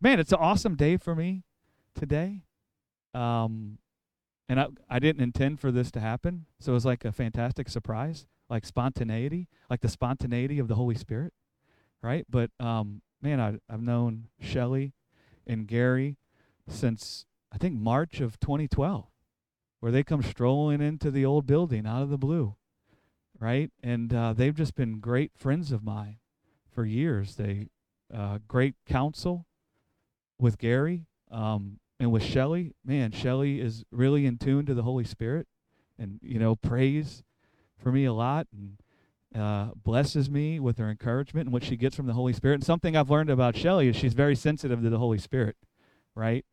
man, it's an awesome day for me today. Um, and I, I didn't intend for this to happen. So it was like a fantastic surprise, like spontaneity, like the spontaneity of the Holy Spirit, right? But um, man, I, I've known Shelli and Gary since I think March of 2012, where they come strolling into the old building out of the blue, right? And uh, they've just been great friends of mine for years. They uh, great counsel with Gary um, and with Shelli. Man, Shelli is really in tune to the Holy Spirit, and you know prays for me a lot and uh, blesses me with her encouragement and what she gets from the Holy Spirit. And something I've learned about Shelli is she's very sensitive to the Holy Spirit, right?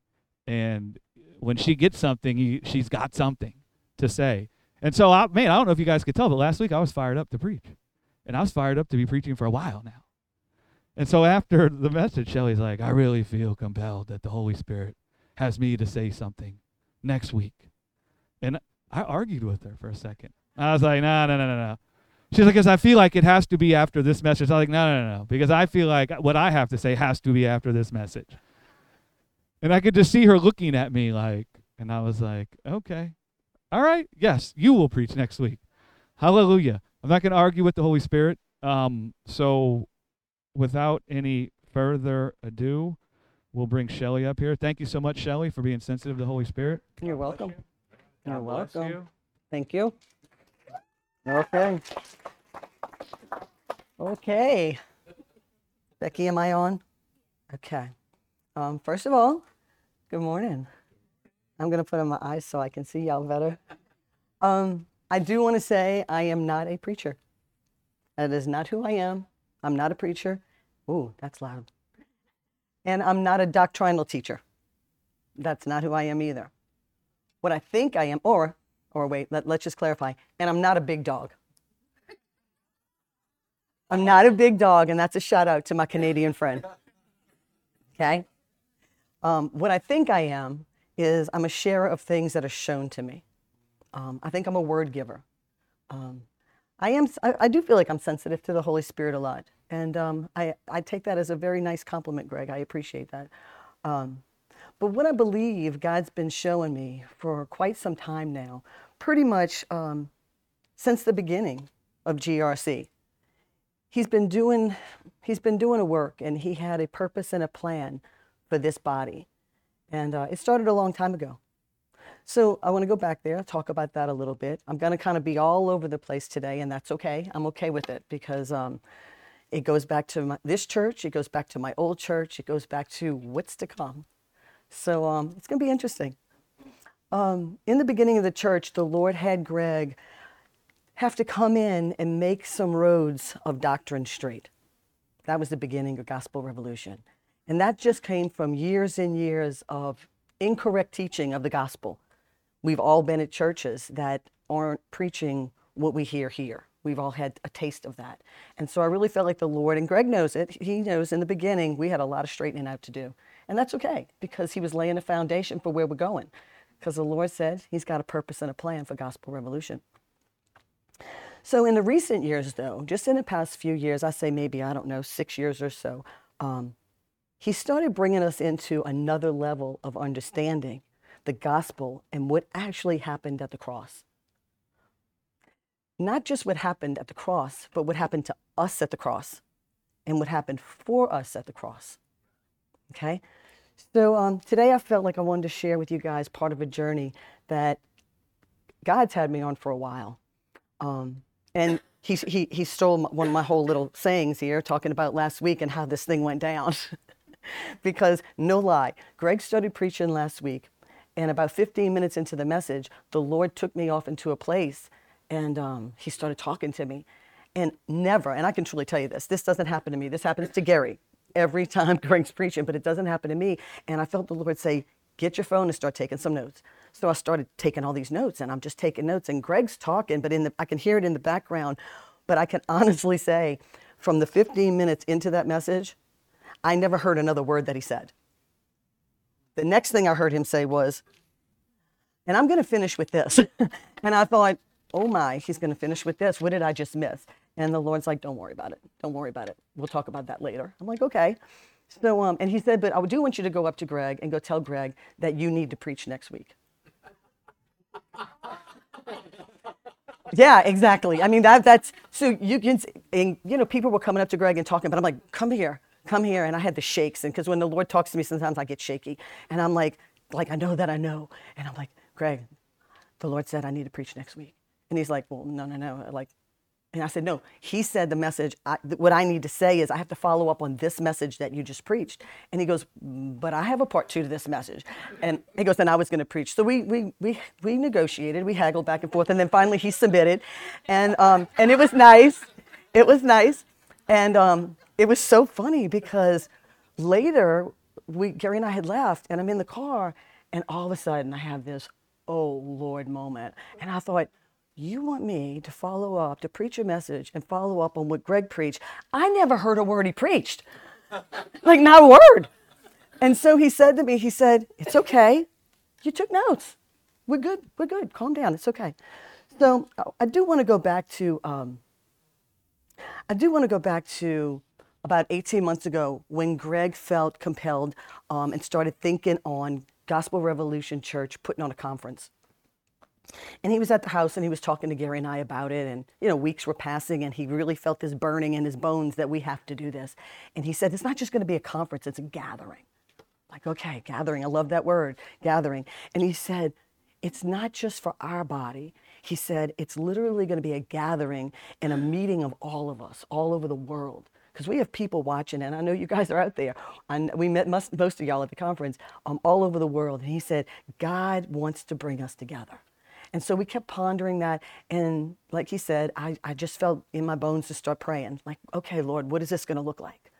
And when she gets something, he, she's got something to say. And so, I, man, I don't know if you guys could tell, but last week I was fired up to preach. And I was fired up to be preaching for a while now. And so after the message, Shelli's like, I really feel compelled that the Holy Spirit has me to say something next week. And I argued with her for a second. I was like, no, no, no, no, no. She's like, because I feel like it has to be after this message. I was like, no, no, no, no, because I feel like what I have to say has to be after this message. And I could just see her looking at me like, and I was like, okay, all right, yes, you will preach next week. Hallelujah. I'm not going to argue with the Holy Spirit. Um, so without any further ado, we'll bring Shelli up here. Thank you so much, Shelli, for being sensitive to the Holy Spirit. You're welcome. You're welcome. you. Thank you. Okay. Okay. Becky, am I on? Okay. Um, first of all, good morning. I'm going to put on my eyes so I can see y'all better. Um, I do want to say I am not a preacher. That is not who I am. I'm not a preacher. Ooh, that's loud. And I'm not a doctrinal teacher. That's not who I am either. What I think I am, or, or wait, let, let's just clarify. And I'm not a big dog. I'm not a big dog, and that's a shout out to my Canadian friend. Okay? Um, what I think I am is I'm a sharer of things that are shown to me. Um, I think I'm a word giver. Um, I am. I, I do feel like I'm sensitive to the Holy Spirit a lot, and um, I I take that as a very nice compliment, Greg. I appreciate that. Um, but what I believe God's been showing me for quite some time now, pretty much um, since the beginning of GRC, He's been doing He's been doing a work, and He had a purpose and a plan for this body, and uh, it started a long time ago. So I want to go back there, talk about that a little bit. I'm going to kind of be all over the place today, and that's okay. I'm okay with it because um, it goes back to my, this church, it goes back to my old church, it goes back to what's to come. So um, it's going to be interesting. Um, in the beginning of the church, the Lord had Greg have to come in and make some roads of doctrine straight. That was the beginning of gospel revolution. And that just came from years and years of incorrect teaching of the gospel. We've all been at churches that aren't preaching what we hear here. We've all had a taste of that. And so I really felt like the Lord, and Greg knows it, he knows in the beginning we had a lot of straightening out to do. And that's okay because he was laying a foundation for where we're going. Because the Lord said he's got a purpose and a plan for gospel revolution. So in the recent years, though, just in the past few years, I say maybe, I don't know, six years or so, um, he started bringing us into another level of understanding the gospel and what actually happened at the cross. Not just what happened at the cross, but what happened to us at the cross and what happened for us at the cross. Okay? So um, today I felt like I wanted to share with you guys part of a journey that God's had me on for a while. Um, and he, he, he stole my- one of my whole little sayings here, talking about last week and how this thing went down. because, no lie, Greg started preaching last week. And about 15 minutes into the message, the Lord took me off into a place and um, he started talking to me. And never, and I can truly tell you this, this doesn't happen to me. This happens to Gary every time Greg's preaching, but it doesn't happen to me. And I felt the Lord say, Get your phone and start taking some notes. So I started taking all these notes and I'm just taking notes. And Greg's talking, but in the, I can hear it in the background. But I can honestly say, from the 15 minutes into that message, I never heard another word that he said. The next thing I heard him say was, and I'm going to finish with this. and I thought, oh my, he's going to finish with this. What did I just miss? And the Lord's like, don't worry about it. Don't worry about it. We'll talk about that later. I'm like, okay. So, um, and he said, but I do want you to go up to Greg and go tell Greg that you need to preach next week. yeah, exactly. I mean, that, that's, so you can, and, you know, people were coming up to Greg and talking, but I'm like, come here, come here. And I had the shakes. And because when the Lord talks to me, sometimes I get shaky. And I'm like, like, I know that I know. And I'm like, Greg, the Lord said I need to preach next week. And he's like, well, no, no, no. Like, and I said, no, he said the message, I, what I need to say is I have to follow up on this message that you just preached. And he goes, but I have a part two to this message. And he goes, then I was going to preach. So we, we, we, we negotiated, we haggled back and forth. And then finally he submitted. And, um, and it was nice. It was nice. And um, it was so funny because later, we, Gary and I had left, and I'm in the car, and all of a sudden I have this, oh Lord moment. And I thought, you want me to follow up, to preach a message and follow up on what Greg preached. I never heard a word he preached, like not a word. And so he said to me, he said, It's okay. You took notes. We're good. We're good. Calm down. It's okay. So I do want to go back to, um, I do want to go back to about 18 months ago when Greg felt compelled um, and started thinking on Gospel Revolution Church putting on a conference. And he was at the house and he was talking to Gary and I about it. And, you know, weeks were passing and he really felt this burning in his bones that we have to do this. And he said, it's not just going to be a conference, it's a gathering. Like, okay, gathering. I love that word, gathering. And he said, it's not just for our body. He said, it's literally going to be a gathering and a meeting of all of us all over the world. Because we have people watching, and I know you guys are out there. And we met most, most of y'all at the conference um, all over the world. And he said, God wants to bring us together. And so we kept pondering that. And like he said, I, I just felt in my bones to start praying, like, okay, Lord, what is this going to look like?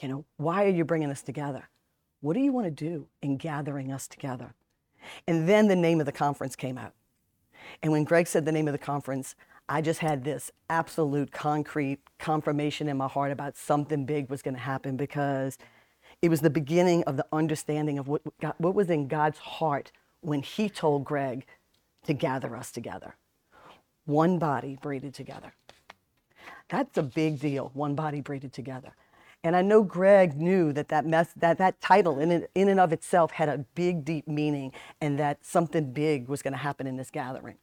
You know, why are you bringing us together? What do you want to do in gathering us together? And then the name of the conference came out. And when Greg said the name of the conference, I just had this absolute concrete confirmation in my heart about something big was going to happen because it was the beginning of the understanding of what, God, what was in God's heart when he told Greg to gather us together. One body braided together. That's a big deal, one body braided together. And I know Greg knew that that, mess, that, that title in, in and of itself had a big, deep meaning and that something big was going to happen in this gathering.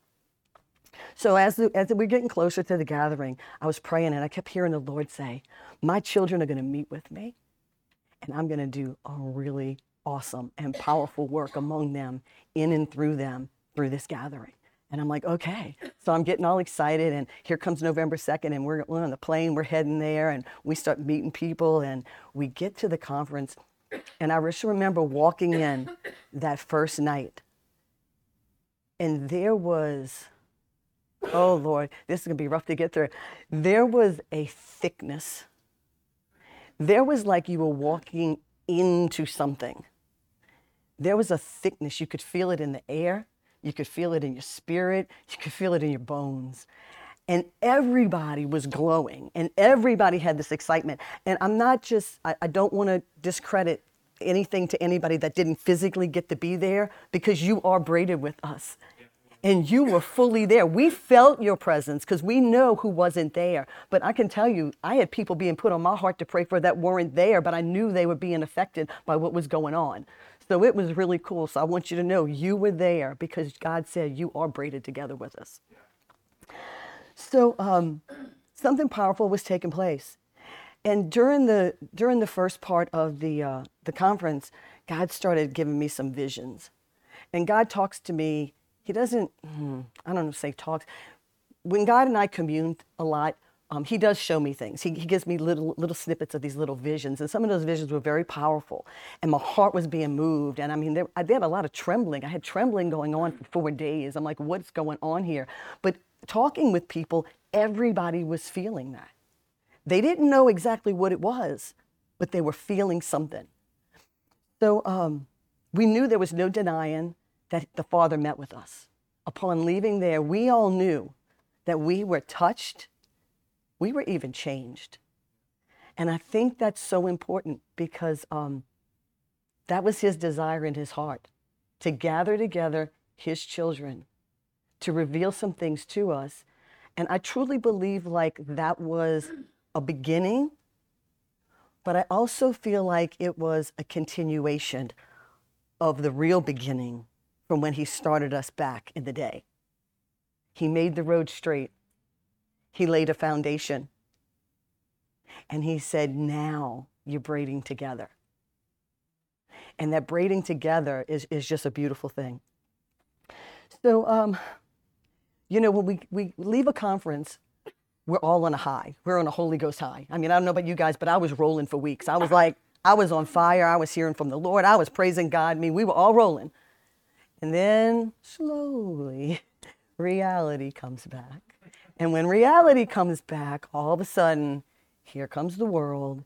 So as, the, as we're getting closer to the gathering, I was praying and I kept hearing the Lord say, my children are going to meet with me and I'm going to do a really awesome and powerful work among them, in and through them, through this gathering. And I'm like, okay. So I'm getting all excited, and here comes November 2nd, and we're, we're on the plane, we're heading there, and we start meeting people, and we get to the conference. And I just remember walking in that first night, and there was, oh Lord, this is gonna be rough to get through. There was a thickness. There was like you were walking into something. There was a thickness. You could feel it in the air. You could feel it in your spirit. You could feel it in your bones. And everybody was glowing and everybody had this excitement. And I'm not just, I, I don't want to discredit anything to anybody that didn't physically get to be there because you are braided with us. And you were fully there. We felt your presence because we know who wasn't there. But I can tell you, I had people being put on my heart to pray for that weren't there, but I knew they were being affected by what was going on. So it was really cool. So I want you to know you were there because God said you are braided together with us. So um, something powerful was taking place. And during the during the first part of the uh, the conference, God started giving me some visions. And God talks to me. He doesn't. Hmm, I don't know. Say talks. When God and I commune a lot, um, he does show me things. He, he gives me little little snippets of these little visions, and some of those visions were very powerful. And my heart was being moved. And I mean, there, I did a lot of trembling. I had trembling going on for four days. I'm like, what's going on here? But talking with people, everybody was feeling that. They didn't know exactly what it was, but they were feeling something. So um, we knew there was no denying that the Father met with us. Upon leaving there, we all knew that we were touched we were even changed. And I think that's so important because um, that was his desire in his heart to gather together his children, to reveal some things to us. And I truly believe like that was a beginning but I also feel like it was a continuation of the real beginning from when he started us back in the day. He made the road straight. He laid a foundation. And he said, now you're braiding together. And that braiding together is, is just a beautiful thing. So, um, you know, when we, we leave a conference, we're all on a high. We're on a Holy Ghost high. I mean, I don't know about you guys, but I was rolling for weeks. I was like, I was on fire. I was hearing from the Lord. I was praising God. I mean, we were all rolling. And then slowly, reality comes back. And when reality comes back, all of a sudden, here comes the world.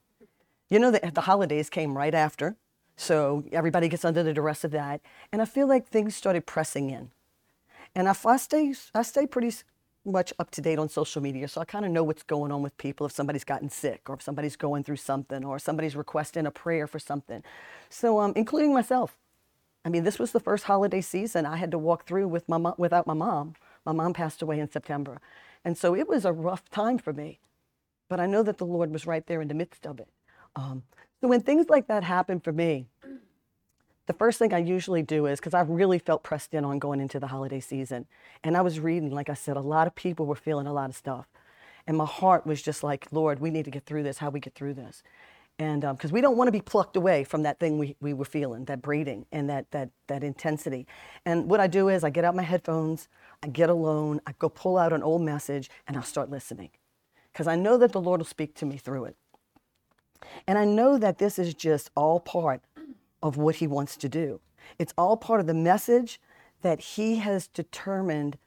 You know, the, the holidays came right after. So everybody gets under the duress of that. And I feel like things started pressing in. And I, I, stay, I stay pretty much up to date on social media, so I kind of know what's going on with people if somebody's gotten sick or if somebody's going through something or somebody's requesting a prayer for something. So, um, including myself. I mean, this was the first holiday season I had to walk through with my without my mom. My mom passed away in September. And so it was a rough time for me. But I know that the Lord was right there in the midst of it. Um, so when things like that happen for me, the first thing I usually do is because I really felt pressed in on going into the holiday season. And I was reading, like I said, a lot of people were feeling a lot of stuff. And my heart was just like, Lord, we need to get through this, how we get through this. And because um, we don't want to be plucked away from that thing we, we were feeling, that braiding and that, that, that intensity. And what I do is I get out my headphones, I get alone, I go pull out an old message, and I'll start listening. Because I know that the Lord will speak to me through it. And I know that this is just all part of what he wants to do. It's all part of the message that he has determined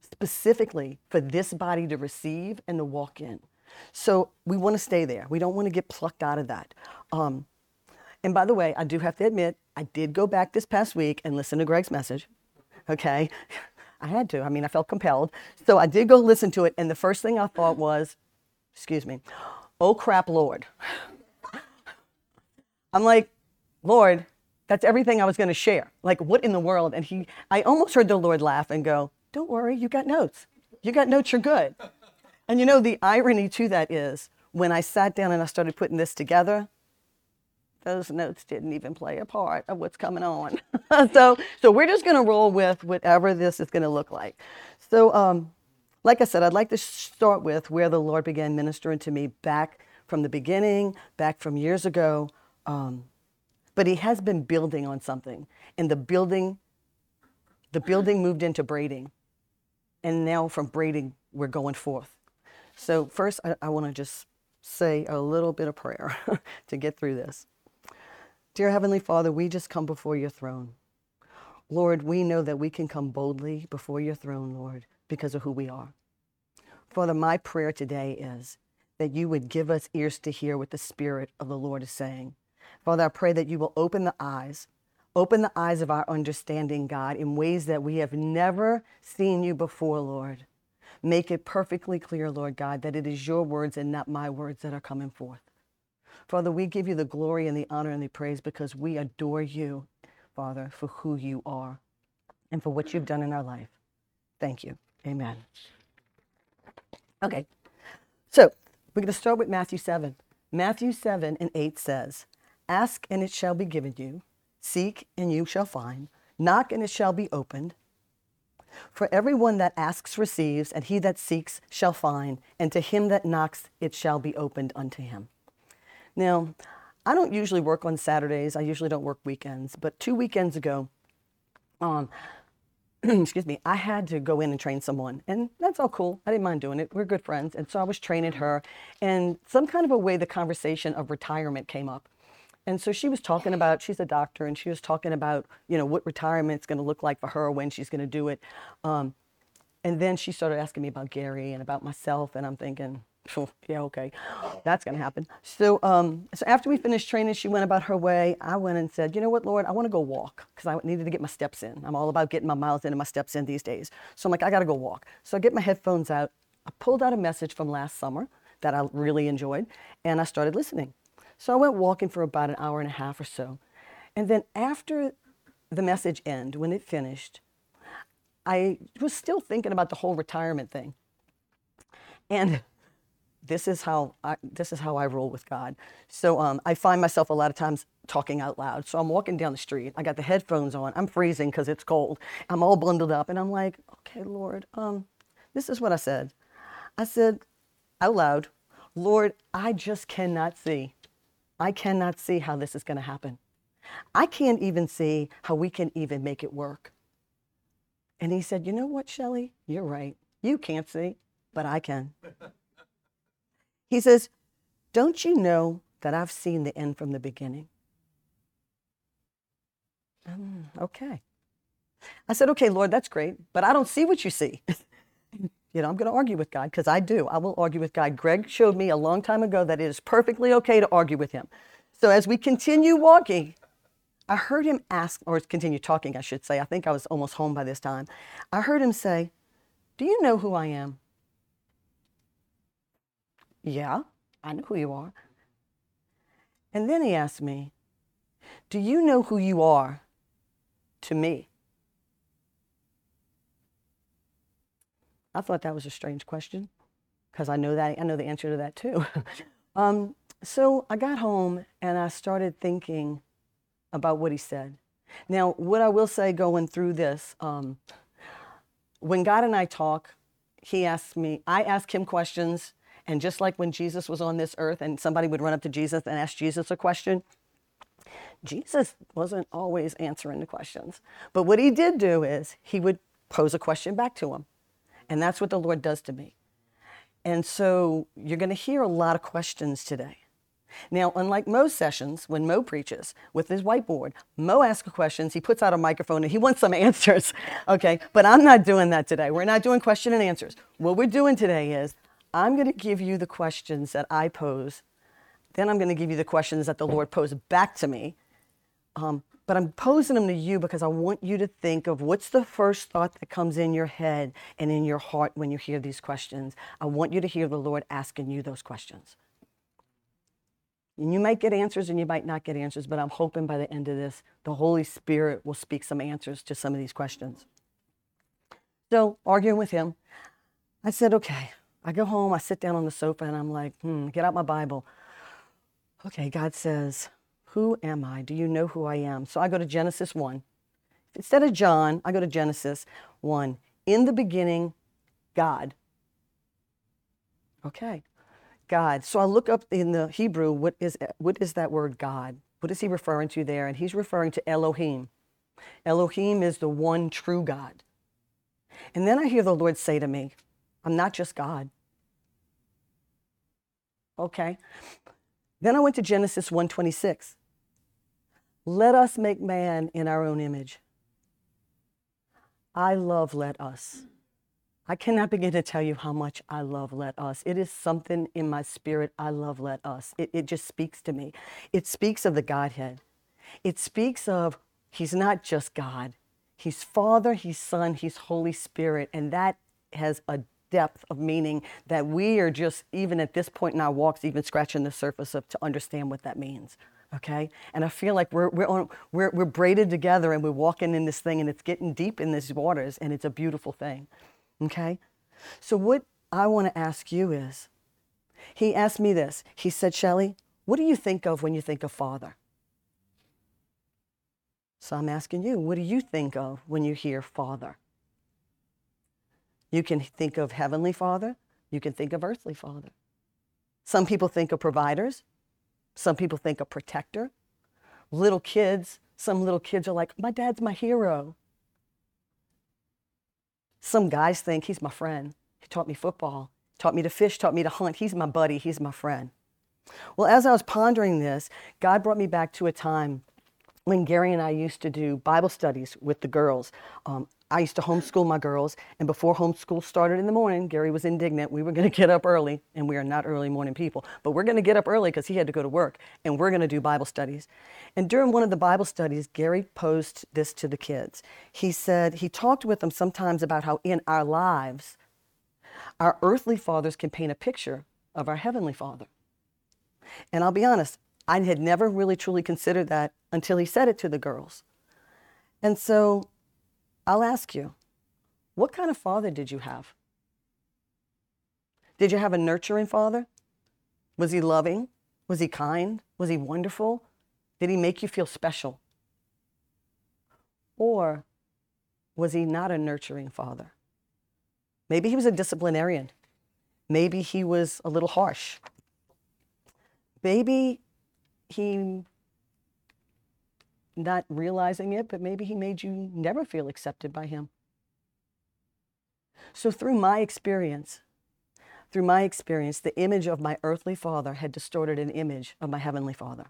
specifically for this body to receive and to walk in. So we want to stay there. We don't want to get plucked out of that. Um, and by the way, I do have to admit, I did go back this past week and listen to Greg's message. Okay. I had to. I mean, I felt compelled. So I did go listen to it. And the first thing I thought was, excuse me, oh crap, Lord. I'm like, Lord, that's everything I was going to share. Like, what in the world? And he, I almost heard the Lord laugh and go, Don't worry, you got notes. You got notes, you're good. And you know, the irony to that is when I sat down and I started putting this together, those notes didn't even play a part of what's coming on. so, so we're just going to roll with whatever this is going to look like. So, um, like I said, I'd like to start with where the Lord began ministering to me back from the beginning, back from years ago. Um, but he has been building on something and the building the building moved into braiding and now from braiding we're going forth so first i, I want to just say a little bit of prayer to get through this. Dear heavenly father we just come before your throne. Lord we know that we can come boldly before your throne lord because of who we are. Father my prayer today is that you would give us ears to hear what the spirit of the lord is saying. Father, I pray that you will open the eyes, open the eyes of our understanding, God, in ways that we have never seen you before, Lord. Make it perfectly clear, Lord God, that it is your words and not my words that are coming forth. Father, we give you the glory and the honor and the praise because we adore you, Father, for who you are and for what you've done in our life. Thank you. Amen. Okay, so we're going to start with Matthew 7. Matthew 7 and 8 says, Ask and it shall be given you. Seek and you shall find. Knock and it shall be opened. For everyone that asks receives, and he that seeks shall find, and to him that knocks it shall be opened unto him. Now, I don't usually work on Saturdays. I usually don't work weekends. But two weekends ago, um, excuse me, I had to go in and train someone. And that's all cool. I didn't mind doing it. We're good friends. And so I was training her. And some kind of a way the conversation of retirement came up. And so she was talking about, she's a doctor, and she was talking about, you know, what retirement's going to look like for her, when she's going to do it. Um, and then she started asking me about Gary and about myself, and I'm thinking, oh, yeah, okay, that's going to happen. So, um, so after we finished training, she went about her way. I went and said, you know what, Lord, I want to go walk because I needed to get my steps in. I'm all about getting my miles in and my steps in these days. So I'm like, I got to go walk. So I get my headphones out. I pulled out a message from last summer that I really enjoyed, and I started listening. So I went walking for about an hour and a half or so. And then after the message ended, when it finished, I was still thinking about the whole retirement thing. And this is how I, this is how I roll with God. So um, I find myself a lot of times talking out loud. So I'm walking down the street. I got the headphones on. I'm freezing because it's cold. I'm all bundled up, and I'm like, okay, Lord, um, this is what I said. I said out loud, Lord, I just cannot see. I cannot see how this is going to happen. I can't even see how we can even make it work. And he said, You know what, Shelli? You're right. You can't see, but I can. he says, Don't you know that I've seen the end from the beginning? Um, okay. I said, Okay, Lord, that's great, but I don't see what you see. you know, I'm going to argue with God because I do. I will argue with God. Greg showed me a long time ago that it is perfectly okay to argue with him. So as we continue walking, I heard him ask, or continue talking, I should say. I think I was almost home by this time. I heard him say, Do you know who I am? Yeah, I know who you are. And then he asked me, Do you know who you are to me? I thought that was a strange question because I know that I know the answer to that too. um, so I got home and I started thinking about what he said. Now, what I will say going through this, um, when God and I talk, he asks me, I ask him questions. And just like when Jesus was on this earth and somebody would run up to Jesus and ask Jesus a question, Jesus wasn't always answering the questions. But what he did do is he would pose a question back to him. And that's what the Lord does to me. And so you're going to hear a lot of questions today. Now, unlike Mo's sessions, when Mo preaches with his whiteboard, Mo asks questions, he puts out a microphone, and he wants some answers. Okay, but I'm not doing that today. We're not doing question and answers. What we're doing today is I'm going to give you the questions that I pose. Then I'm going to give you the questions that the Lord posed back to me. Um, but I'm posing them to you because I want you to think of what's the first thought that comes in your head and in your heart when you hear these questions. I want you to hear the Lord asking you those questions. And you might get answers and you might not get answers, but I'm hoping by the end of this, the Holy Spirit will speak some answers to some of these questions. So, arguing with him, I said, okay. I go home, I sit down on the sofa, and I'm like, hmm, get out my Bible. Okay, God says, Who am I? Do you know who I am? So I go to Genesis 1. Instead of John, I go to Genesis 1. In the beginning, God. Okay. God. So I look up in the Hebrew, what is, what is that word God? What is he referring to there? And he's referring to Elohim. Elohim is the one true God. And then I hear the Lord say to me, I'm not just God. Okay. Then I went to Genesis 1:26. Let us make man in our own image. I love let us. I cannot begin to tell you how much I love Let Us. It is something in my spirit. I love Let Us. It, it just speaks to me. It speaks of the Godhead. It speaks of He's not just God, He's Father, He's Son, He's Holy Spirit. And that has a depth of meaning that we are just, even at this point in our walks, even scratching the surface of to understand what that means. Okay? And I feel like we're, we're, on, we're, we're braided together and we're walking in this thing and it's getting deep in these waters and it's a beautiful thing. Okay? So, what I want to ask you is he asked me this. He said, Shelli, what do you think of when you think of Father? So, I'm asking you, what do you think of when you hear Father? You can think of Heavenly Father, you can think of Earthly Father. Some people think of providers, some people think of protector. Little kids, some little kids are like, My dad's my hero. Some guys think he's my friend. He taught me football, taught me to fish, taught me to hunt. He's my buddy, he's my friend. Well, as I was pondering this, God brought me back to a time when Gary and I used to do Bible studies with the girls. Um, I used to homeschool my girls, and before homeschool started in the morning, Gary was indignant. We were going to get up early, and we are not early morning people, but we're going to get up early because he had to go to work, and we're going to do Bible studies. And during one of the Bible studies, Gary posed this to the kids. He said he talked with them sometimes about how in our lives, our earthly fathers can paint a picture of our heavenly father. And I'll be honest, I had never really truly considered that until he said it to the girls. And so I'll ask you, what kind of father did you have? Did you have a nurturing father? Was he loving? Was he kind? Was he wonderful? Did he make you feel special? Or was he not a nurturing father? Maybe he was a disciplinarian. Maybe he was a little harsh. Maybe he, not realizing it, but maybe he made you never feel accepted by him. So, through my experience, through my experience, the image of my earthly father had distorted an image of my heavenly father.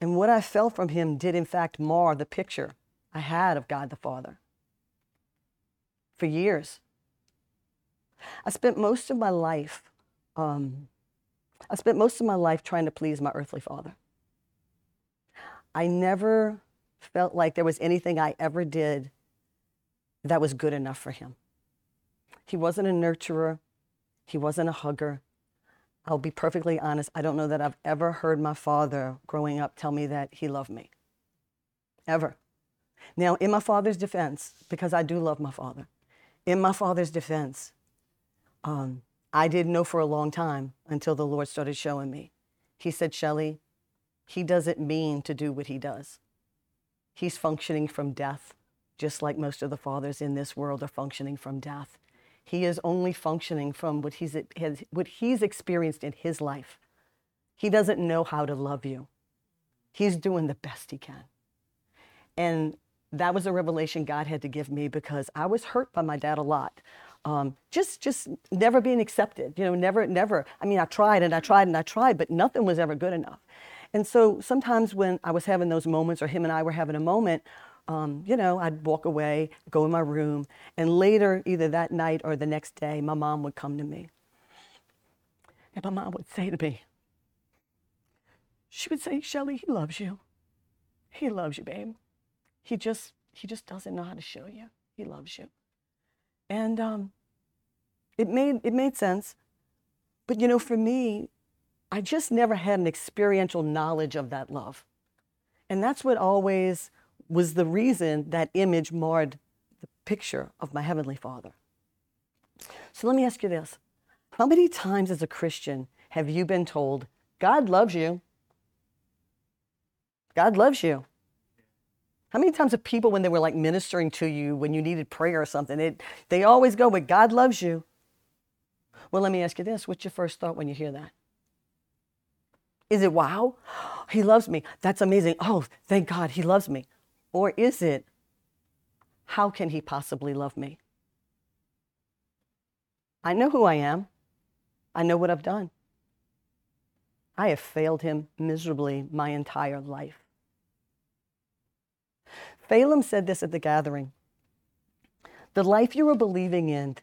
And what I felt from him did, in fact, mar the picture I had of God the Father. For years, I spent most of my life, um, I spent most of my life trying to please my earthly father. I never felt like there was anything I ever did that was good enough for him. He wasn't a nurturer. He wasn't a hugger. I'll be perfectly honest, I don't know that I've ever heard my father growing up tell me that he loved me. Ever. Now, in my father's defense, because I do love my father, in my father's defense, um, I didn't know for a long time until the Lord started showing me. He said, Shelli, he doesn't mean to do what he does. He's functioning from death, just like most of the fathers in this world are functioning from death. He is only functioning from what he's, what he's experienced in his life. He doesn't know how to love you. He's doing the best he can. And that was a revelation God had to give me because I was hurt by my dad a lot. Um, just, just never being accepted, you know, never, never. I mean, I tried and I tried and I tried, but nothing was ever good enough. And so sometimes when I was having those moments, or him and I were having a moment, um, you know, I'd walk away, go in my room, and later, either that night or the next day, my mom would come to me. And my mom would say to me, she would say, Shelli, he loves you. He loves you, babe. He just, he just doesn't know how to show you. He loves you. And um, it made it made sense. But you know, for me, I just never had an experiential knowledge of that love. And that's what always was the reason that image marred the picture of my Heavenly Father. So let me ask you this How many times as a Christian have you been told, God loves you? God loves you. How many times have people, when they were like ministering to you, when you needed prayer or something, it, they always go with, God loves you? Well, let me ask you this what's your first thought when you hear that? Is it, wow, he loves me? That's amazing. Oh, thank God he loves me. Or is it, how can he possibly love me? I know who I am. I know what I've done. I have failed him miserably my entire life. Phelim said this at the gathering The life you are believing in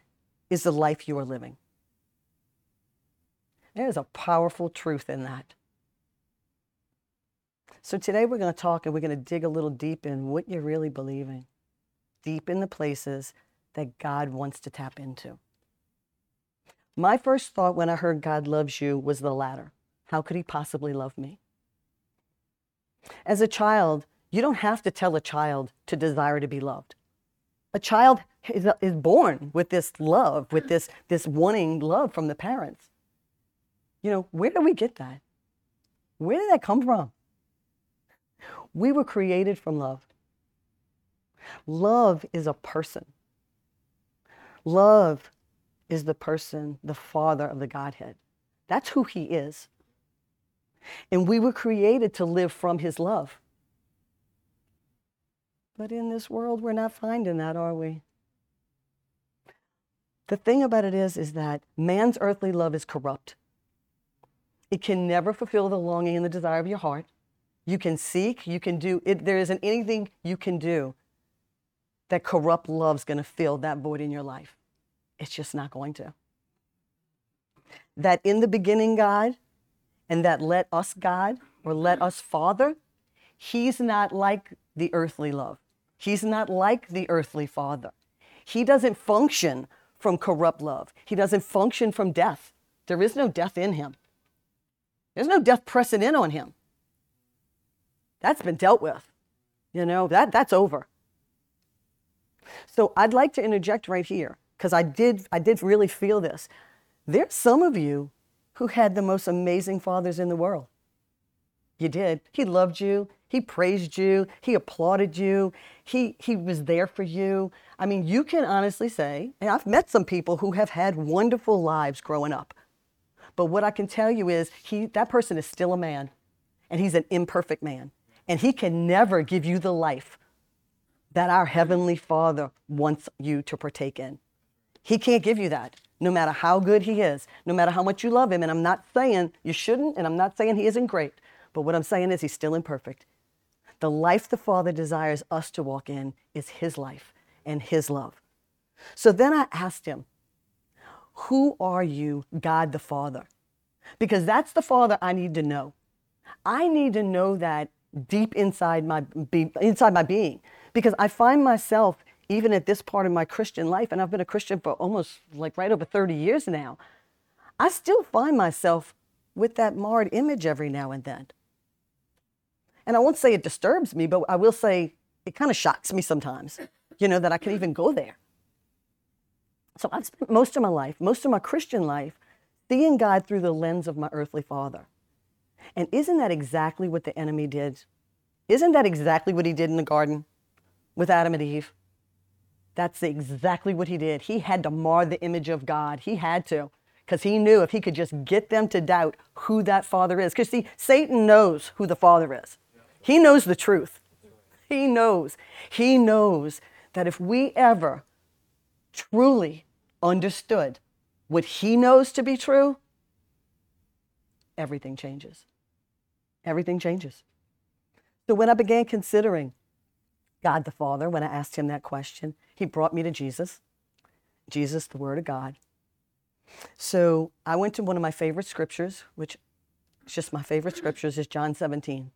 is the life you are living. There is a powerful truth in that. So today we're going to talk and we're going to dig a little deep in what you're really believing, deep in the places that God wants to tap into. My first thought when I heard God loves you was the latter. How could he possibly love me? As a child, you don't have to tell a child to desire to be loved. A child is, is born with this love, with this, this wanting love from the parents. You know, where do we get that? Where did that come from? We were created from love. Love is a person. Love is the person, the Father of the Godhead. That's who He is. And we were created to live from His love. But in this world, we're not finding that, are we? The thing about it is, is that man's earthly love is corrupt. It can never fulfill the longing and the desire of your heart. You can seek, you can do it. There isn't anything you can do that corrupt love's going to fill that void in your life. It's just not going to. That in the beginning, God, and that let us God or let us Father, He's not like the earthly love. He's not like the earthly Father. He doesn't function from corrupt love. He doesn't function from death. There is no death in him. There's no death pressing in on him. That's been dealt with. You know, that, that's over. So I'd like to interject right here because I did, I did really feel this There's some of you who had the most amazing fathers in the world. You did. He loved you. He praised you. He applauded you. He, he was there for you. I mean, you can honestly say, and I've met some people who have had wonderful lives growing up. But what I can tell you is he, that person is still a man, and he's an imperfect man. And he can never give you the life that our Heavenly Father wants you to partake in. He can't give you that, no matter how good He is, no matter how much you love Him. And I'm not saying you shouldn't, and I'm not saying He isn't great, but what I'm saying is He's still imperfect. The life the Father desires us to walk in is His life and His love. So then I asked Him, Who are you, God the Father? Because that's the Father I need to know. I need to know that deep inside my, be, inside my being because I find myself even at this part of my Christian life, and I've been a Christian for almost like right over 30 years now, I still find myself with that marred image every now and then. And I won't say it disturbs me, but I will say it kind of shocks me sometimes, you know, that I can even go there. So I've spent most of my life, most of my Christian life, seeing God through the lens of my earthly father. And isn't that exactly what the enemy did? Isn't that exactly what he did in the garden with Adam and Eve? That's exactly what he did. He had to mar the image of God. He had to, because he knew if he could just get them to doubt who that Father is. Because see, Satan knows who the Father is, he knows the truth. He knows. He knows that if we ever truly understood what he knows to be true, everything changes. Everything changes. So when I began considering God the Father, when I asked him that question, he brought me to Jesus. Jesus, the Word of God. So I went to one of my favorite scriptures, which is just my favorite scriptures, is John 17.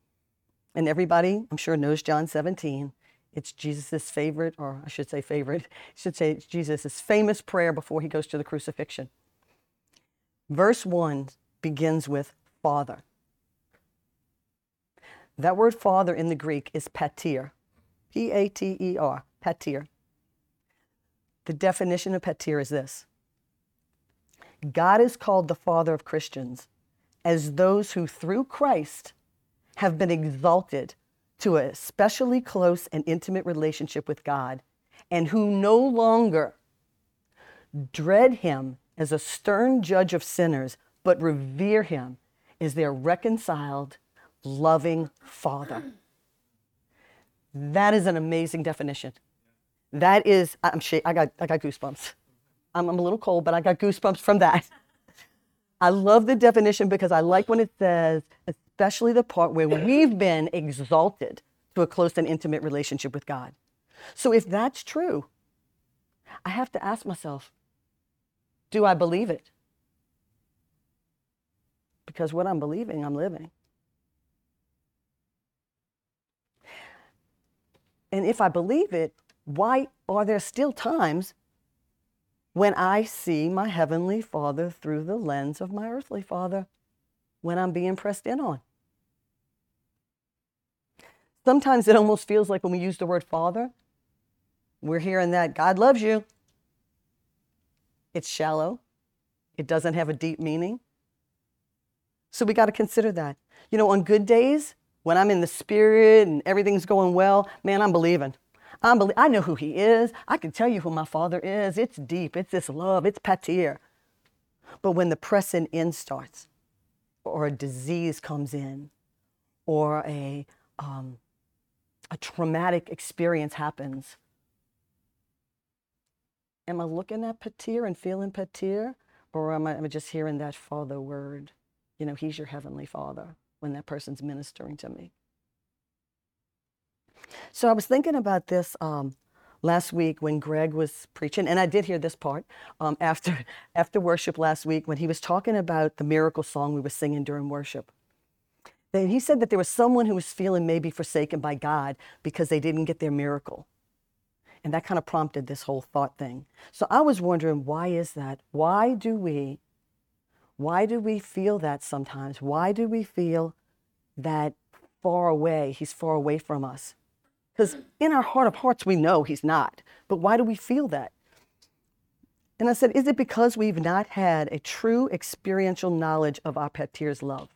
And everybody, I'm sure, knows John 17. It's Jesus' favorite, or I should say favorite, I should say it's Jesus' famous prayer before he goes to the crucifixion. Verse 1 begins with Father. That word father in the Greek is pater, P A T E R, pater. The definition of pater is this God is called the Father of Christians as those who, through Christ, have been exalted to a especially close and intimate relationship with God and who no longer dread Him as a stern judge of sinners, but revere Him as their reconciled, loving Father. That is an amazing definition. That is, I'm sh- I got, I got goosebumps. I'm, I'm a little cold, but I got goosebumps from that. I love the definition because I like when it says, especially the part where we've been exalted to a close and intimate relationship with God. So if that's true, I have to ask myself, do I believe it? Because what I'm believing, I'm living. And if I believe it, why are there still times when I see my Heavenly Father through the lens of my earthly Father when I'm being pressed in on? Sometimes it almost feels like when we use the word Father, we're hearing that God loves you. It's shallow, it doesn't have a deep meaning. So we got to consider that. You know, on good days, when I'm in the spirit and everything's going well, man, I'm believing. I'm belie- I know who he is. I can tell you who my father is. It's deep. It's this love. It's pater. But when the pressing in starts, or a disease comes in, or a, um, a traumatic experience happens, am I looking at pater and feeling pater? Or am I, am I just hearing that father word? You know, he's your heavenly father when that person's ministering to me. So I was thinking about this um, last week when Greg was preaching, and I did hear this part um, after after worship last week when he was talking about the miracle song we were singing during worship. Then he said that there was someone who was feeling maybe forsaken by God because they didn't get their miracle. And that kind of prompted this whole thought thing. So I was wondering, why is that? Why do we why do we feel that sometimes? Why do we feel that far away, he's far away from us? Because in our heart of hearts, we know he's not. But why do we feel that? And I said, Is it because we've not had a true experiential knowledge of our Pater's love?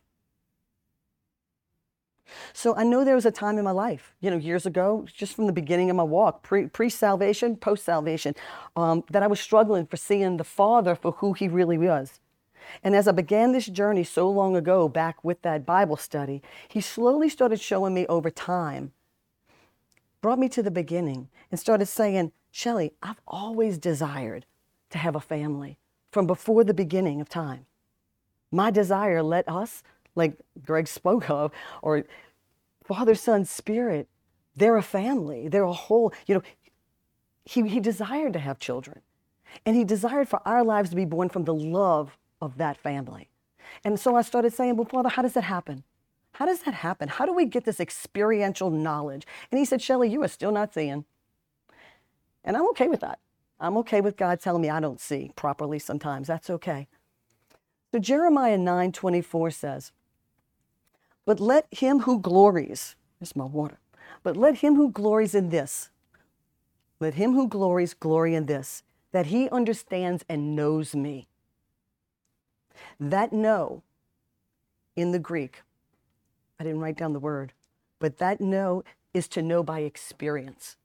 So I know there was a time in my life, you know, years ago, just from the beginning of my walk, pre salvation, post salvation, um, that I was struggling for seeing the Father for who He really was. And as I began this journey so long ago, back with that Bible study, He slowly started showing me over time, brought me to the beginning, and started saying, Shelli, I've always desired to have a family from before the beginning of time. My desire let us like Greg spoke of, or Father, Son, Spirit, they're a family. They're a whole, you know, he, he desired to have children. And he desired for our lives to be born from the love of that family. And so I started saying, well, Father, how does that happen? How does that happen? How do we get this experiential knowledge? And he said, Shelli, you are still not seeing. And I'm okay with that. I'm okay with God telling me I don't see properly sometimes. That's okay. So Jeremiah 9 24 says, but let him who glories, here's my water, but let him who glories in this, let him who glories glory in this, that he understands and knows me. That know in the Greek, I didn't write down the word, but that know is to know by experience.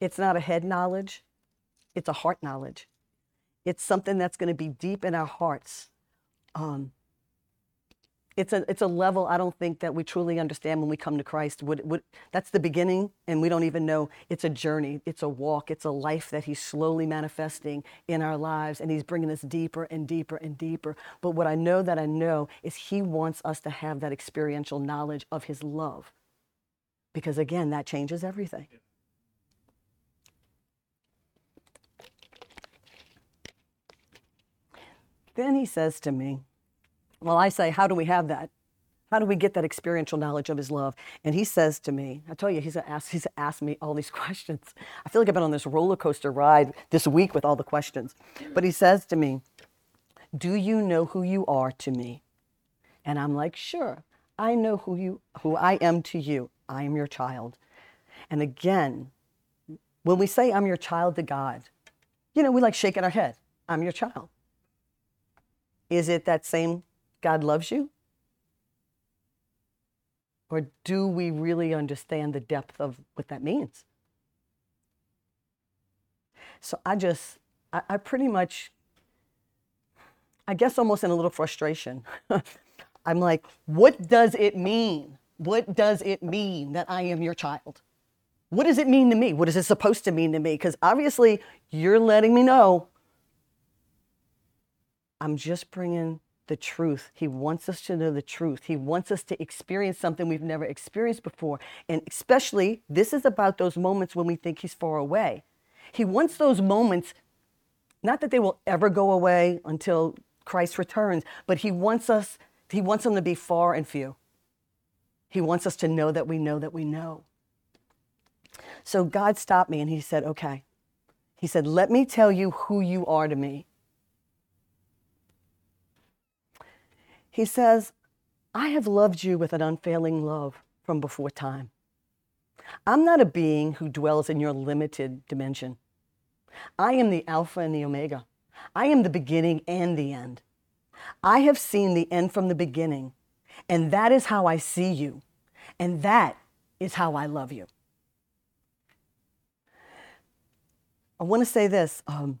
It's not a head knowledge, it's a heart knowledge. It's something that's going to be deep in our hearts. Um, it's a it's a level I don't think that we truly understand when we come to Christ. Would, would, that's the beginning, and we don't even know it's a journey, it's a walk, it's a life that He's slowly manifesting in our lives, and He's bringing us deeper and deeper and deeper. But what I know that I know is He wants us to have that experiential knowledge of His love, because again, that changes everything. Then He says to me. Well, I say, how do we have that? How do we get that experiential knowledge of his love? And he says to me, I tell you, he's asked, he's asked me all these questions. I feel like I've been on this roller coaster ride this week with all the questions. But he says to me, Do you know who you are to me? And I'm like, Sure, I know who you who I am to you. I am your child. And again, when we say I'm your child to God, you know, we like shaking our head. I'm your child. Is it that same God loves you? Or do we really understand the depth of what that means? So I just, I, I pretty much, I guess almost in a little frustration. I'm like, what does it mean? What does it mean that I am your child? What does it mean to me? What is it supposed to mean to me? Because obviously you're letting me know I'm just bringing the truth. He wants us to know the truth. He wants us to experience something we've never experienced before. And especially, this is about those moments when we think He's far away. He wants those moments, not that they will ever go away until Christ returns, but He wants us, He wants them to be far and few. He wants us to know that we know that we know. So God stopped me and He said, Okay. He said, Let me tell you who you are to me. He says, I have loved you with an unfailing love from before time. I'm not a being who dwells in your limited dimension. I am the Alpha and the Omega. I am the beginning and the end. I have seen the end from the beginning, and that is how I see you, and that is how I love you. I want to say this. Um,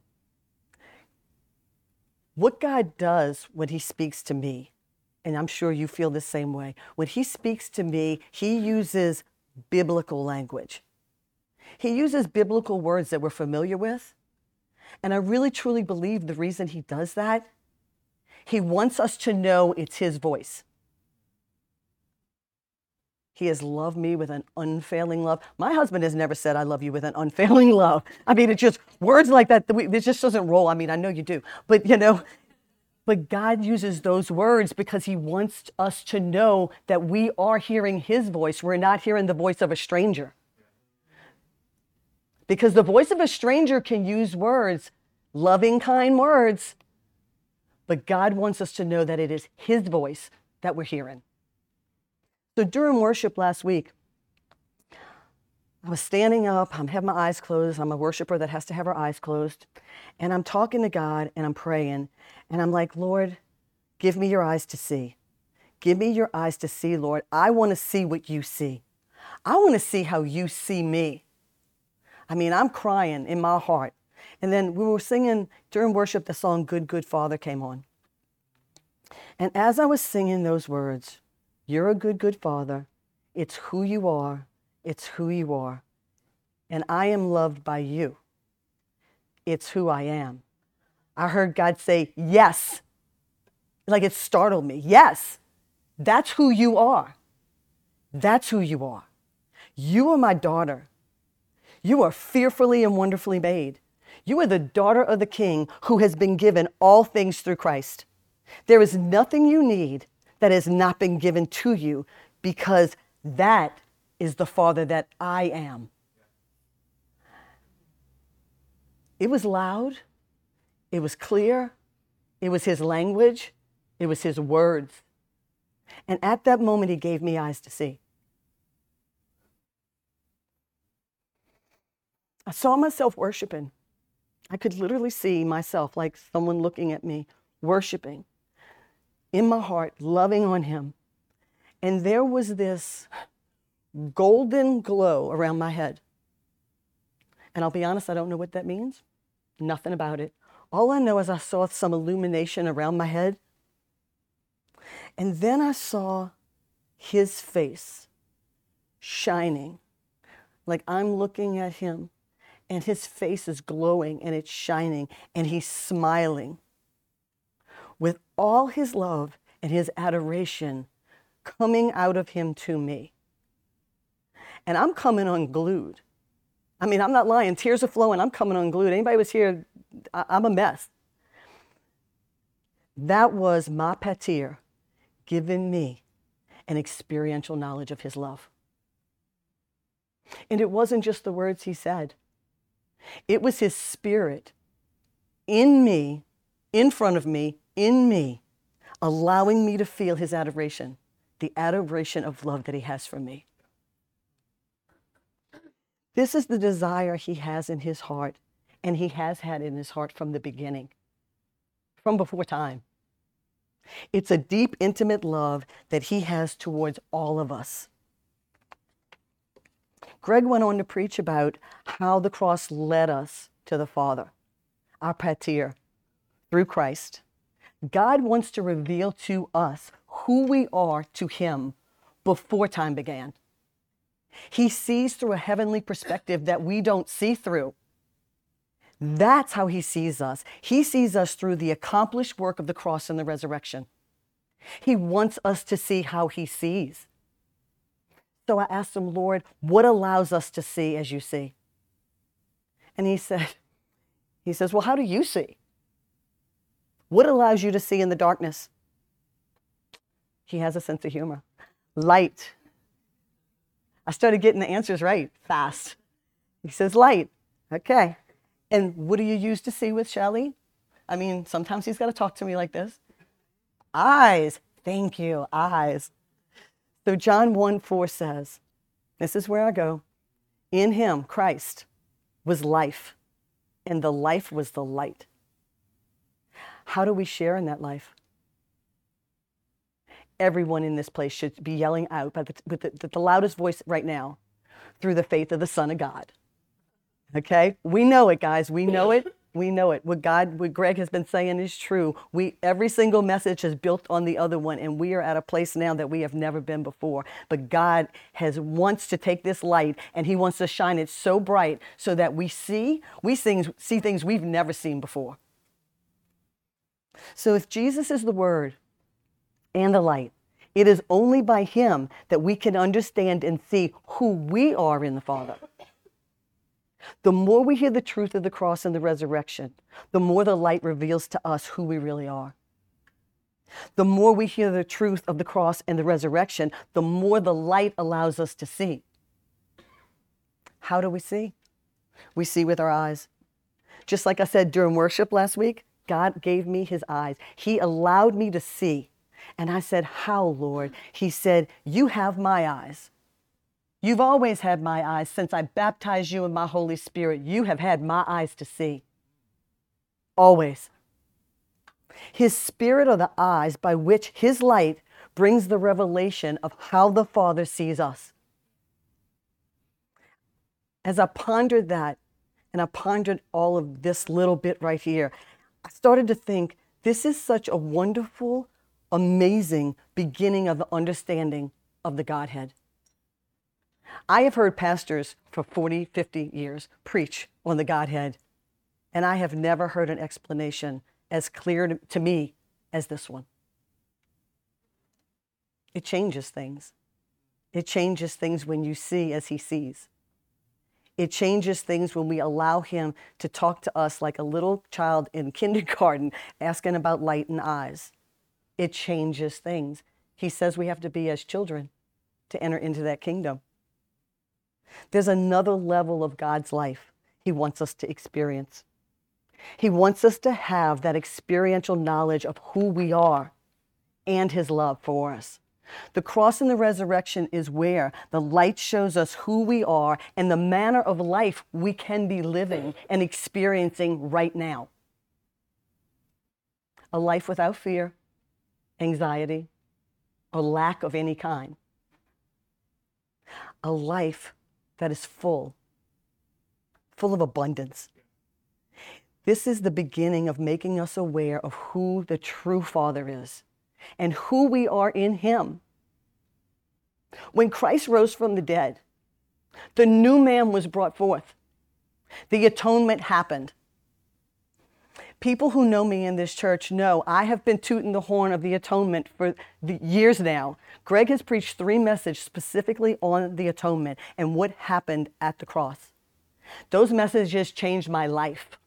what God does when He speaks to me and I'm sure you feel the same way. When he speaks to me, he uses biblical language. He uses biblical words that we're familiar with. And I really truly believe the reason he does that, he wants us to know it's his voice. He has loved me with an unfailing love. My husband has never said, I love you with an unfailing love. I mean, it's just words like that, it just doesn't roll. I mean, I know you do. But, you know, but God uses those words because He wants us to know that we are hearing His voice. We're not hearing the voice of a stranger. Because the voice of a stranger can use words, loving, kind words, but God wants us to know that it is His voice that we're hearing. So during worship last week, I was standing up, I'm having my eyes closed. I'm a worshiper that has to have her eyes closed. And I'm talking to God and I'm praying. And I'm like, Lord, give me your eyes to see. Give me your eyes to see, Lord. I want to see what you see. I want to see how you see me. I mean, I'm crying in my heart. And then we were singing during worship, the song Good, Good Father came on. And as I was singing those words, You're a good, good Father. It's who you are. It's who you are. And I am loved by you. It's who I am. I heard God say, Yes. Like it startled me. Yes, that's who you are. That's who you are. You are my daughter. You are fearfully and wonderfully made. You are the daughter of the King who has been given all things through Christ. There is nothing you need that has not been given to you because that is the Father that I am. It was loud, it was clear, it was His language, it was His words. And at that moment, He gave me eyes to see. I saw myself worshiping. I could literally see myself like someone looking at me, worshiping in my heart, loving on Him. And there was this golden glow around my head. And I'll be honest, I don't know what that means. Nothing about it. All I know is I saw some illumination around my head. And then I saw his face shining, like I'm looking at him, and his face is glowing and it's shining, and he's smiling with all his love and his adoration coming out of him to me. And I'm coming unglued. I mean, I'm not lying. Tears are flowing. I'm coming unglued. Anybody was here, I- I'm a mess. That was ma pater giving me an experiential knowledge of his love. And it wasn't just the words he said, it was his spirit in me, in front of me, in me, allowing me to feel his adoration, the adoration of love that he has for me. This is the desire he has in his heart, and he has had in his heart from the beginning, from before time. It's a deep, intimate love that he has towards all of us. Greg went on to preach about how the cross led us to the Father, our pater, through Christ. God wants to reveal to us who we are to him before time began. He sees through a heavenly perspective that we don't see through. That's how he sees us. He sees us through the accomplished work of the cross and the resurrection. He wants us to see how he sees. So I asked him, Lord, what allows us to see as you see? And he said, he says, well, how do you see? What allows you to see in the darkness? He has a sense of humor. Light. I started getting the answers right fast. He says, light. Okay. And what do you use to see with Shelli? I mean, sometimes he's got to talk to me like this. Eyes. Thank you. Eyes. So John 1 4 says, This is where I go. In him, Christ, was life, and the life was the light. How do we share in that life? Everyone in this place should be yelling out the, with the, the loudest voice right now through the faith of the Son of God. Okay? We know it, guys. We know it. We know it. What God, what Greg has been saying is true. We every single message is built on the other one, and we are at a place now that we have never been before. But God has wants to take this light and He wants to shine it so bright so that we see, we things, see things we've never seen before. So if Jesus is the Word and the light, it is only by Him that we can understand and see who we are in the Father. The more we hear the truth of the cross and the resurrection, the more the light reveals to us who we really are. The more we hear the truth of the cross and the resurrection, the more the light allows us to see. How do we see? We see with our eyes. Just like I said during worship last week, God gave me his eyes. He allowed me to see. And I said, How, Lord? He said, You have my eyes. You've always had my eyes. Since I baptized you in my Holy Spirit, you have had my eyes to see. Always. His spirit are the eyes by which his light brings the revelation of how the Father sees us. As I pondered that, and I pondered all of this little bit right here, I started to think this is such a wonderful, amazing beginning of the understanding of the Godhead. I have heard pastors for 40, 50 years preach on the Godhead, and I have never heard an explanation as clear to, me as this one. It changes things. It changes things when you see as he sees. It changes things when we allow him to talk to us like a little child in kindergarten asking about light and eyes. It changes things. He says we have to be as children to enter into that kingdom. There's another level of God's life he wants us to experience. He wants us to have that experiential knowledge of who we are and his love for us. The cross and the resurrection is where the light shows us who we are and the manner of life we can be living and experiencing right now. A life without fear, anxiety, or lack of any kind. A life that is full, full of abundance. This is the beginning of making us aware of who the true Father is and who we are in Him. When Christ rose from the dead, the new man was brought forth. The atonement happened. People who know me in this church know I have been tooting the horn of the atonement for years now. Greg has preached three messages specifically on the atonement and what happened at the cross. Those messages changed my life.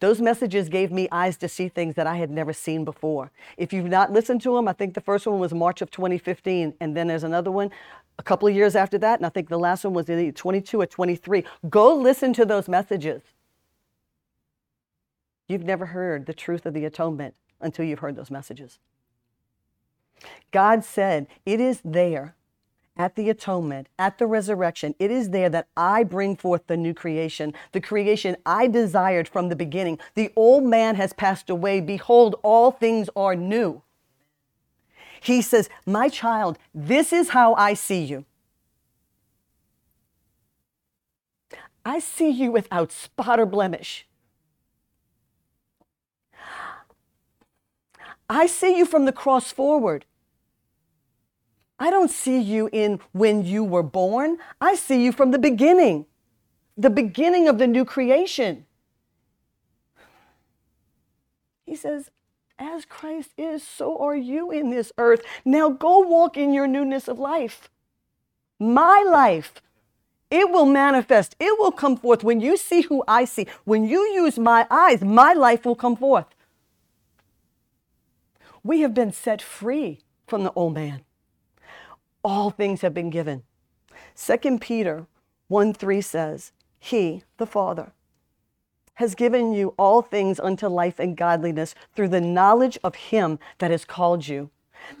Those messages gave me eyes to see things that I had never seen before. If you've not listened to them, I think the first one was March of 2015, and then there's another one a couple of years after that, and I think the last one was either 22 or 23. Go listen to those messages. You've never heard the truth of the atonement until you've heard those messages. God said, It is there at the atonement, at the resurrection, it is there that I bring forth the new creation, the creation I desired from the beginning. The old man has passed away. Behold, all things are new. He says, My child, this is how I see you. I see you without spot or blemish. I see you from the cross forward. I don't see you in when you were born. I see you from the beginning, the beginning of the new creation. He says, as Christ is, so are you in this earth. Now go walk in your newness of life. My life. It will manifest. It will come forth. When you see who I see, when you use my eyes, my life will come forth. We have been set free from the old man all things have been given. 2 Peter 1 3 says, He, the Father, has given you all things unto life and godliness through the knowledge of Him that has called you.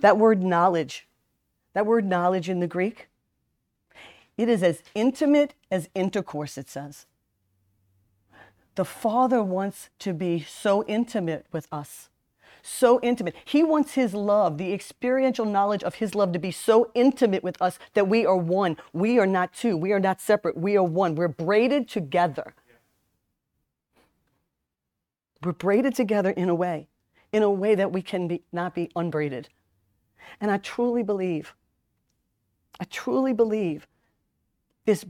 That word knowledge, that word knowledge in the Greek, it is as intimate as intercourse, it says. The Father wants to be so intimate with us so intimate. He wants his love, the experiential knowledge of his love to be so intimate with us that we are one. We are not two. We are not separate. We are one. We're braided together. We're braided together in a way, in a way that we can be, not be unbraided. And I truly believe, I truly believe this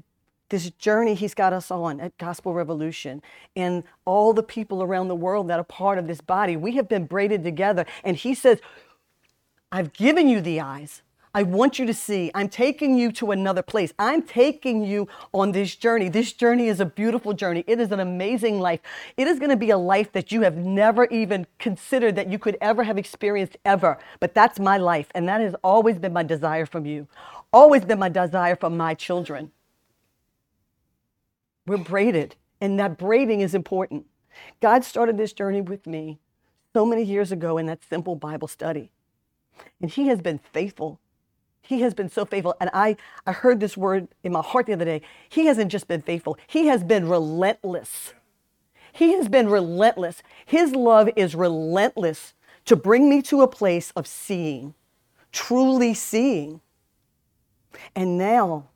this journey he's got us on at Gospel Revolution and all the people around the world that are part of this body. We have been braided together. And he says, I've given you the eyes. I want you to see. I'm taking you to another place. I'm taking you on this journey. This journey is a beautiful journey. It is an amazing life. It is going to be a life that you have never even considered that you could ever have experienced ever. But that's my life. And that has always been my desire from you, always been my desire from my children. We're braided, and that braiding is important. God started this journey with me so many years ago in that simple Bible study. And He has been faithful. He has been so faithful. And I, I heard this word in my heart the other day. He hasn't just been faithful, He has been relentless. He has been relentless. His love is relentless to bring me to a place of seeing, truly seeing. And now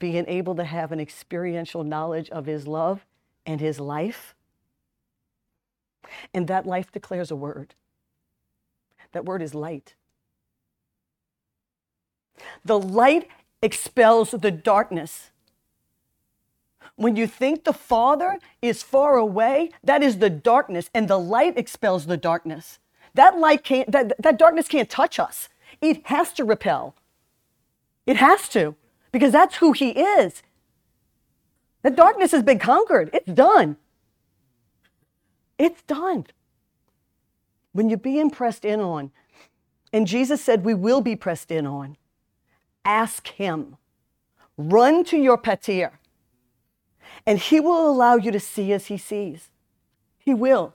being able to have an experiential knowledge of His love and His life. And that life declares a word. That word is light. The light expels the darkness. When you think the Father is far away, that is the darkness, and the light expels the darkness. That light can't, that, that darkness can't touch us. It has to repel. It has to, because that's who He is. The darkness has been conquered. It's done. It's done. When you're being pressed in on, and Jesus said, We will be pressed in on, ask Him. Run to your pater, and He will allow you to see as He sees. He will.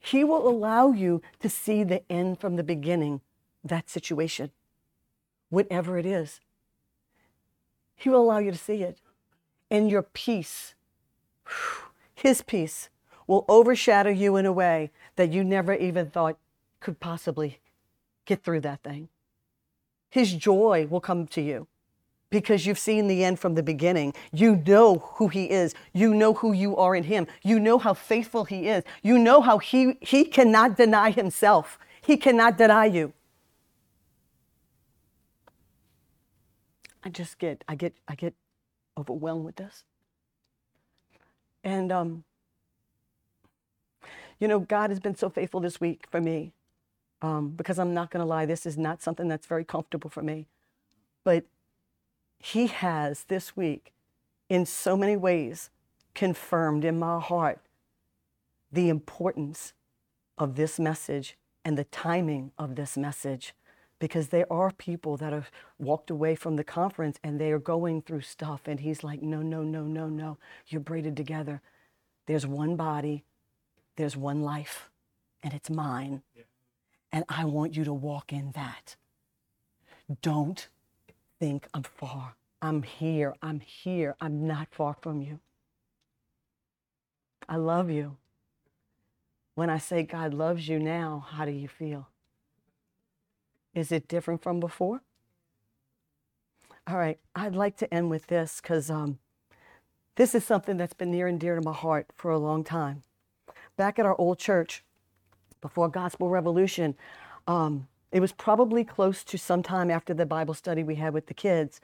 He will allow you to see the end from the beginning, that situation, whatever it is. He will allow you to see it. And your peace, His peace, will overshadow you in a way that you never even thought could possibly get through that thing. His joy will come to you because you've seen the end from the beginning. You know who he is. You know who you are in him. You know how faithful he is. You know how he, he cannot deny himself. He cannot deny you. I just get, I get, I get overwhelmed with this. And um, you know, God has been so faithful this week for me um, because I'm not going to lie, this is not something that's very comfortable for me. But He has this week, in so many ways, confirmed in my heart the importance of this message and the timing of this message because there are people that have walked away from the conference and they are going through stuff and he's like no no no no no. You're braided together. There's one body there's one life and it's mine. Yeah. and i want you to walk in that. Don't think i'm far. I'm here. I'm here. I'm not far from you. I love you. When i say god loves you now how do you feel is it different from before? All right, I'd like to end with this because um, this is something that's been near and dear to my heart for a long time. Back at our old church, before Gospel Revolution, um, it was probably close to sometime after the Bible study we had with the kids,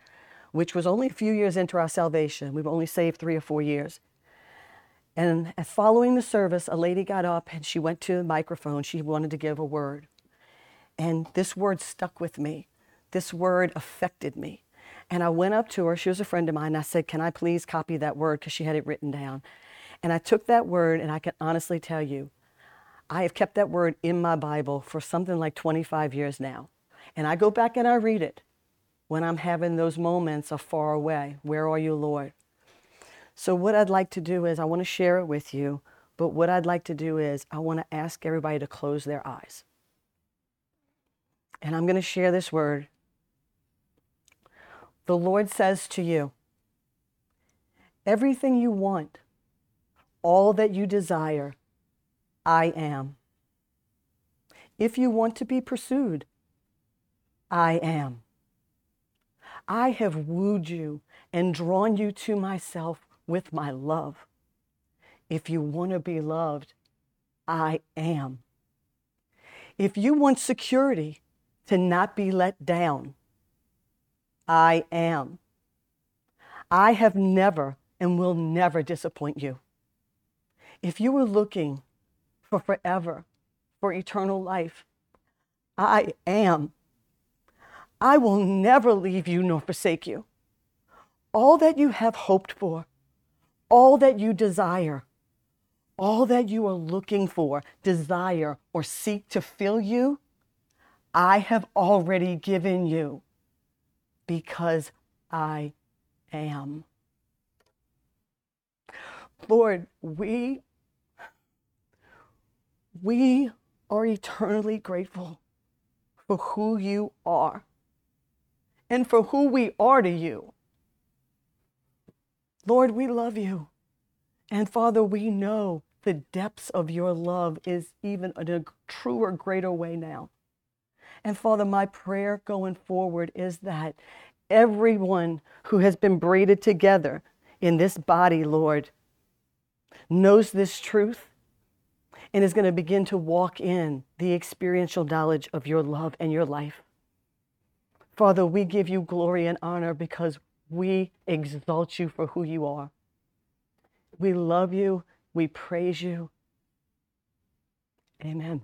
which was only a few years into our salvation. We were only saved three or four years. And following the service, a lady got up and she went to the microphone. She wanted to give a word. And this word stuck with me. This word affected me. And I went up to her. She was a friend of mine. I said, Can I please copy that word? Because she had it written down. And I took that word, and I can honestly tell you, I have kept that word in my Bible for something like 25 years now. And I go back and I read it when I'm having those moments of far away. Where are you, Lord? So, what I'd like to do is, I want to share it with you. But what I'd like to do is, I want to ask everybody to close their eyes. And I'm going to share this word. The Lord says to you, everything you want, all that you desire, I am. If you want to be pursued, I am. I have wooed you and drawn you to myself with my love. If you want to be loved, I am. If you want security, to not be let down. I am. I have never and will never disappoint you. If you were looking for forever, for eternal life, I am. I will never leave you nor forsake you. All that you have hoped for, all that you desire, all that you are looking for, desire, or seek to fill you I have already given you because I am. Lord, we, we are eternally grateful for who you are. and for who we are to you. Lord, we love you. And Father, we know the depths of your love is even a truer, greater way now. And Father, my prayer going forward is that everyone who has been braided together in this body, Lord, knows this truth and is going to begin to walk in the experiential knowledge of your love and your life. Father, we give you glory and honor because we exalt you for who you are. We love you. We praise you. Amen.